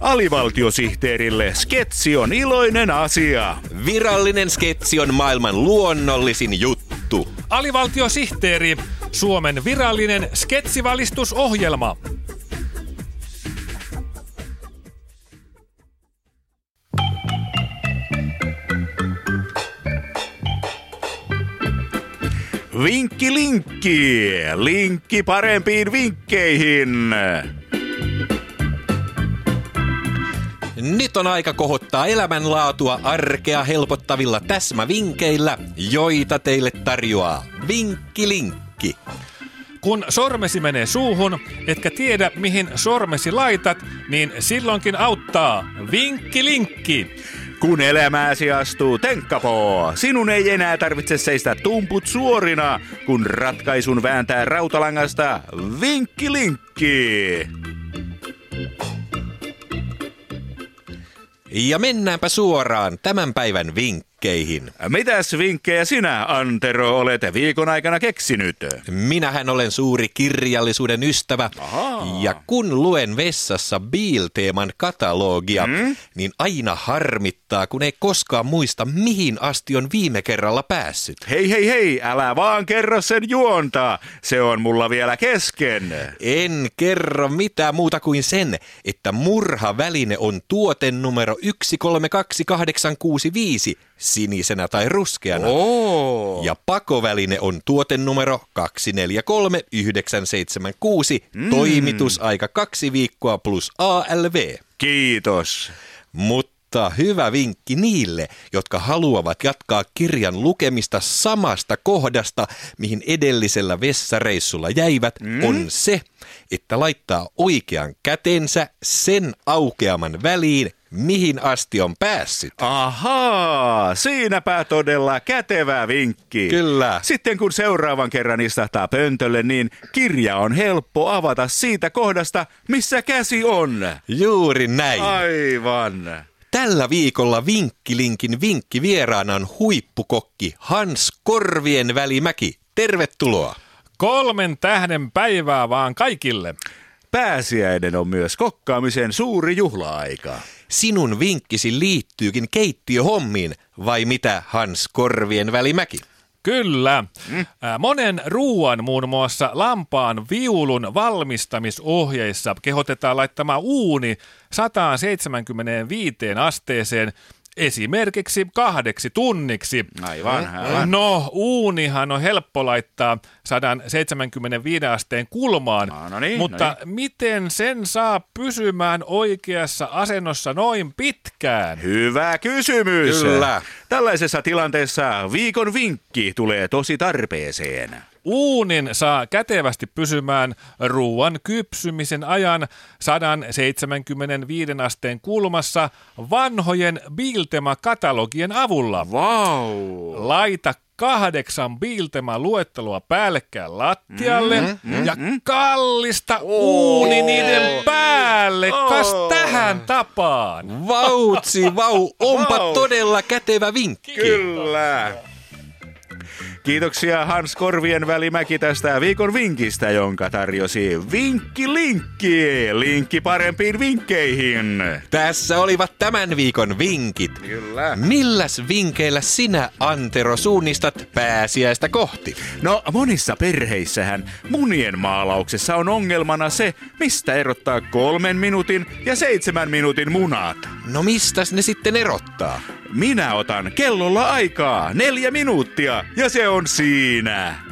Alivaltiosihteerille sketsi on iloinen asia. Virallinen sketsi on maailman luonnollisin juttu. Alivaltiosihteeri, Suomen virallinen sketsivalistusohjelma. Vinkki linkki, linkki parempiin vinkkeihin. Nyt on aika kohottaa elämänlaatua arkea helpottavilla täsmävinkeillä, joita teille tarjoaa Vinkki Linkki. Kun sormesi menee suuhun, etkä tiedä mihin sormesi laitat, niin silloinkin auttaa Vinkki Linkki. Kun elämääsi astuu tenkkapoo, sinun ei enää tarvitse seistä tumput suorina, kun ratkaisun vääntää rautalangasta Vinkki Ja mennäänpä suoraan tämän päivän vinkkeihin. Mitäs vinkkejä sinä, Antero, olet viikon aikana keksinyt? Minähän olen suuri kirjallisuuden ystävä. Ahaa. Ja kun luen vessassa Biil-teeman katalogia, mm? niin aina harmittaa, kun ei koskaan muista, mihin asti on viime kerralla päässyt. Hei, hei, hei, älä vaan kerro sen juonta. Se on mulla vielä kesken. En kerro mitään muuta kuin sen, että murhaväline on tuote numero 132865 sinisenä tai ruskeana. Oo. Ja pakoväline on tuotenumero 243976, mm. toimitusaika kaksi viikkoa plus ALV. Kiitos. Mutta hyvä vinkki niille, jotka haluavat jatkaa kirjan lukemista samasta kohdasta, mihin edellisellä vessareissulla jäivät, mm. on se, että laittaa oikean kätensä sen aukeaman väliin, mihin asti on päässyt. Ahaa, siinäpä todella kätevä vinkki. Kyllä. Sitten kun seuraavan kerran istahtaa pöntölle, niin kirja on helppo avata siitä kohdasta, missä käsi on. Juuri näin. Aivan. Tällä viikolla Vinkkilinkin vinkki vieraana on huippukokki Hans Korvien välimäki. Tervetuloa. Kolmen tähden päivää vaan kaikille. Pääsiäinen on myös kokkaamisen suuri juhla-aika. Sinun vinkkisi liittyykin keittiöhommiin, vai mitä Hans Korvien välimäki? Kyllä. Mm. Monen ruuan, muun muassa lampaan viulun valmistamisohjeissa kehotetaan laittamaan uuni 175 asteeseen esimerkiksi kahdeksi tunniksi. Aivan, aivan. No, uunihan on helppo laittaa 175 asteen kulmaan, No, no niin, mutta no miten sen saa pysymään oikeassa asennossa noin pitkään? Hyvä kysymys. Kyllä. Tällaisessa tilanteessa viikon vinkki tulee tosi tarpeeseen. Uunin saa kätevästi pysymään ruuan kypsymisen ajan 175 asteen kulmassa vanhojen Biltema-katalogien avulla. Vau! Laita kahdeksan Biltema-luettelua päällekkäin lattialle mm-hmm, ja kallista uuni niiden päälle. Kas tähän tapaan. Vautsi, vau, onpa Vau. todella kätevä vinkki. Kyllä. Kiitoksia Hans Korvien välimäki tästä viikon vinkistä, jonka tarjosi Vinkki Linkki. Linkki parempiin vinkkeihin. Tässä olivat tämän viikon vinkit. Kyllä. Milläs vinkeillä sinä, Antero, suunnistat pääsiäistä kohti? No monissa perheissähän munien maalauksessa on ongelmana se, mistä erottaa kolmen minuutin ja seitsemän minuutin munat. No mistäs ne sitten erottaa? Minä otan kellolla aikaa neljä minuuttia ja se on siinä.